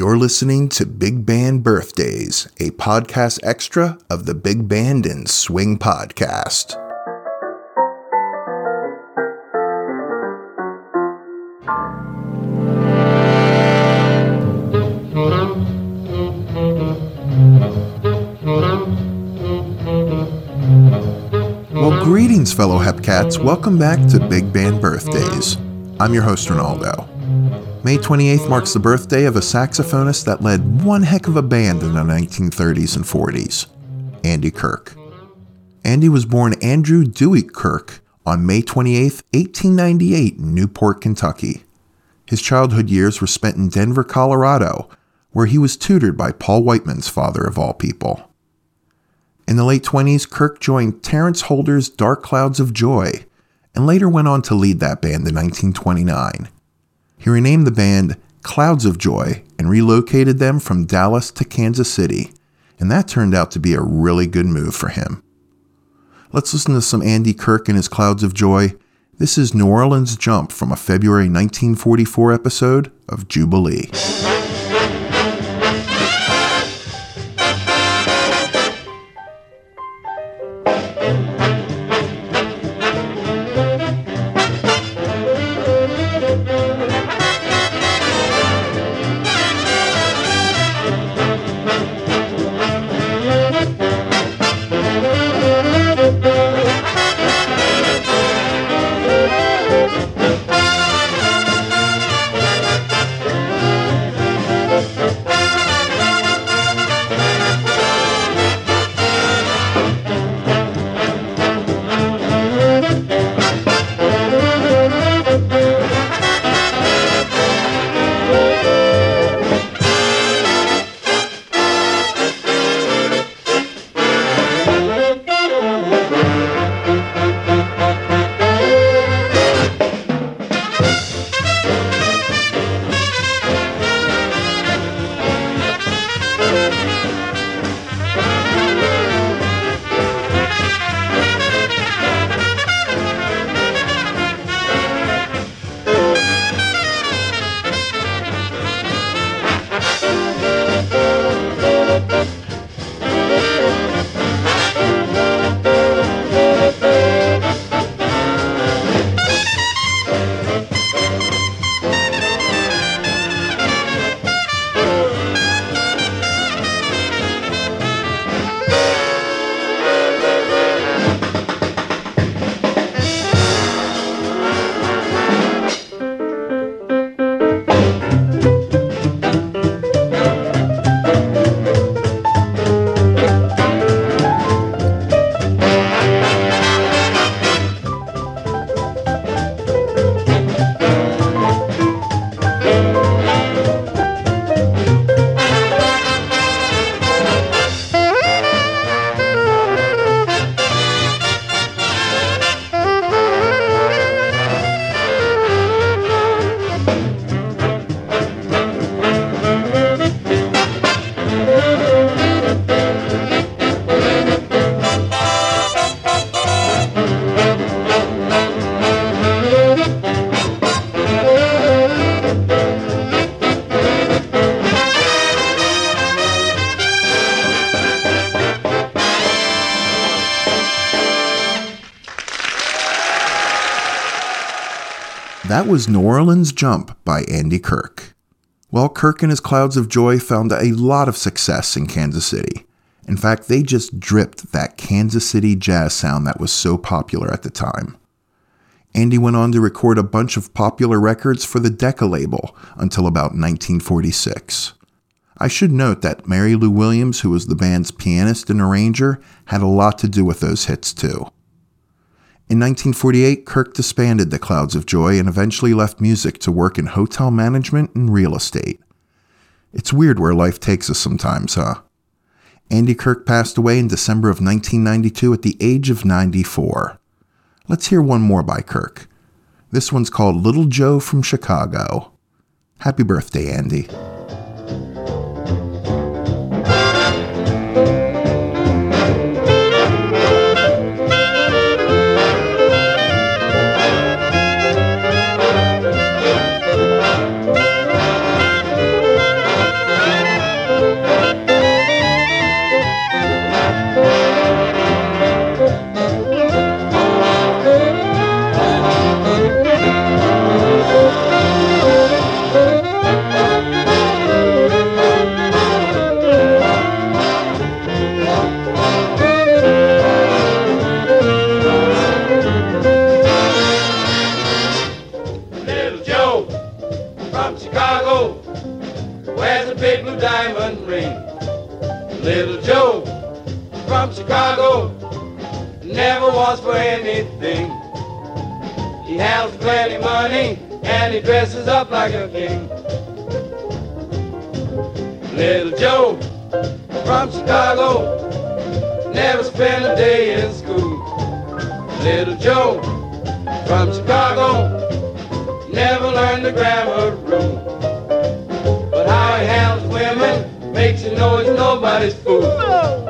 You're listening to Big Band Birthdays, a podcast extra of the Big Band and Swing podcast. Well, greetings, fellow Hepcats. Welcome back to Big Band Birthdays. I'm your host, Ronaldo. May 28th marks the birthday of a saxophonist that led one heck of a band in the 1930s and 40s, Andy Kirk. Andy was born Andrew Dewey Kirk on May 28, 1898, in Newport, Kentucky. His childhood years were spent in Denver, Colorado, where he was tutored by Paul Whiteman's father of all people. In the late 20s, Kirk joined Terence Holder's Dark Clouds of Joy and later went on to lead that band in 1929. He renamed the band Clouds of Joy and relocated them from Dallas to Kansas City, and that turned out to be a really good move for him. Let's listen to some Andy Kirk and his Clouds of Joy. This is New Orleans Jump from a February 1944 episode of Jubilee. That was New Orleans Jump by Andy Kirk. Well, Kirk and his Clouds of Joy found a lot of success in Kansas City. In fact, they just dripped that Kansas City jazz sound that was so popular at the time. Andy went on to record a bunch of popular records for the Decca label until about 1946. I should note that Mary Lou Williams, who was the band's pianist and arranger, had a lot to do with those hits too. In 1948, Kirk disbanded the Clouds of Joy and eventually left music to work in hotel management and real estate. It's weird where life takes us sometimes, huh? Andy Kirk passed away in December of 1992 at the age of 94. Let's hear one more by Kirk. This one's called Little Joe from Chicago. Happy birthday, Andy. Anything. He has plenty money and he dresses up like a king. Little Joe from Chicago never spent a day in school. Little Joe from Chicago never learned the grammar rule. But how he handles women makes you know he's nobody's fool.